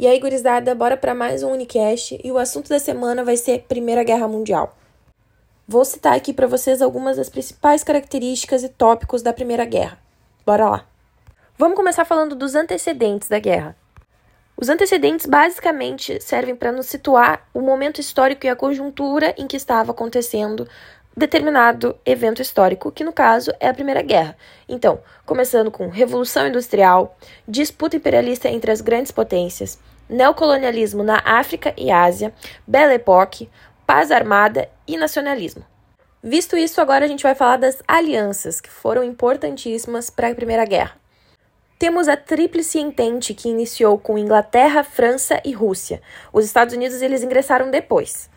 E aí, gurizada, bora para mais um Unicast e o assunto da semana vai ser Primeira Guerra Mundial. Vou citar aqui para vocês algumas das principais características e tópicos da Primeira Guerra. Bora lá. Vamos começar falando dos antecedentes da guerra. Os antecedentes basicamente servem para nos situar o momento histórico e a conjuntura em que estava acontecendo determinado evento histórico, que no caso é a Primeira Guerra. Então, começando com Revolução Industrial, disputa imperialista entre as grandes potências, neocolonialismo na África e Ásia, Belle Époque, paz armada e nacionalismo. Visto isso, agora a gente vai falar das alianças, que foram importantíssimas para a Primeira Guerra. Temos a Tríplice Entente, que iniciou com Inglaterra, França e Rússia. Os Estados Unidos eles ingressaram depois.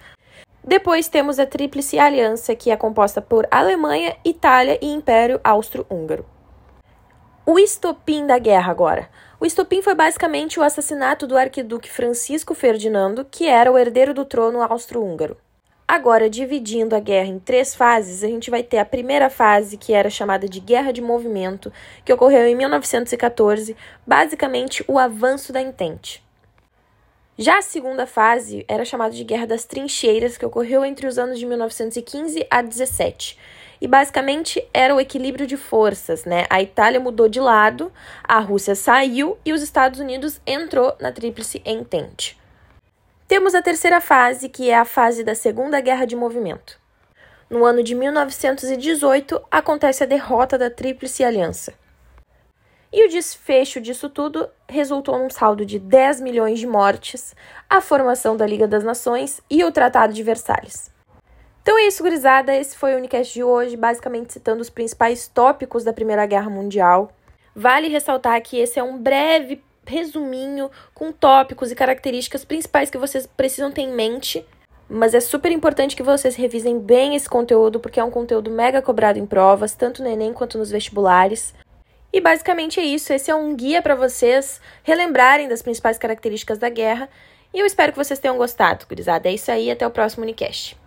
Depois temos a Tríplice Aliança, que é composta por Alemanha, Itália e Império Austro-Húngaro. O estopim da guerra agora. O estopim foi basicamente o assassinato do arquiduque Francisco Ferdinando, que era o herdeiro do trono austro-húngaro. Agora, dividindo a guerra em três fases, a gente vai ter a primeira fase, que era chamada de Guerra de Movimento, que ocorreu em 1914, basicamente o avanço da Entente. Já a segunda fase era chamada de Guerra das Trincheiras, que ocorreu entre os anos de 1915 a 17 e basicamente era o equilíbrio de forças, né? A Itália mudou de lado, a Rússia saiu e os Estados Unidos entrou na Tríplice Entente. Temos a terceira fase, que é a fase da Segunda Guerra de Movimento. No ano de 1918, acontece a derrota da Tríplice Aliança. E o desfecho disso tudo resultou num saldo de 10 milhões de mortes, a formação da Liga das Nações e o Tratado de Versalhes. Então é isso, gurizada. Esse foi o Unicast de hoje, basicamente citando os principais tópicos da Primeira Guerra Mundial. Vale ressaltar que esse é um breve resuminho com tópicos e características principais que vocês precisam ter em mente. Mas é super importante que vocês revisem bem esse conteúdo, porque é um conteúdo mega cobrado em provas, tanto no Enem quanto nos vestibulares. E basicamente é isso. Esse é um guia para vocês relembrarem das principais características da guerra. E eu espero que vocês tenham gostado, gurizada. É isso aí, até o próximo Unicast.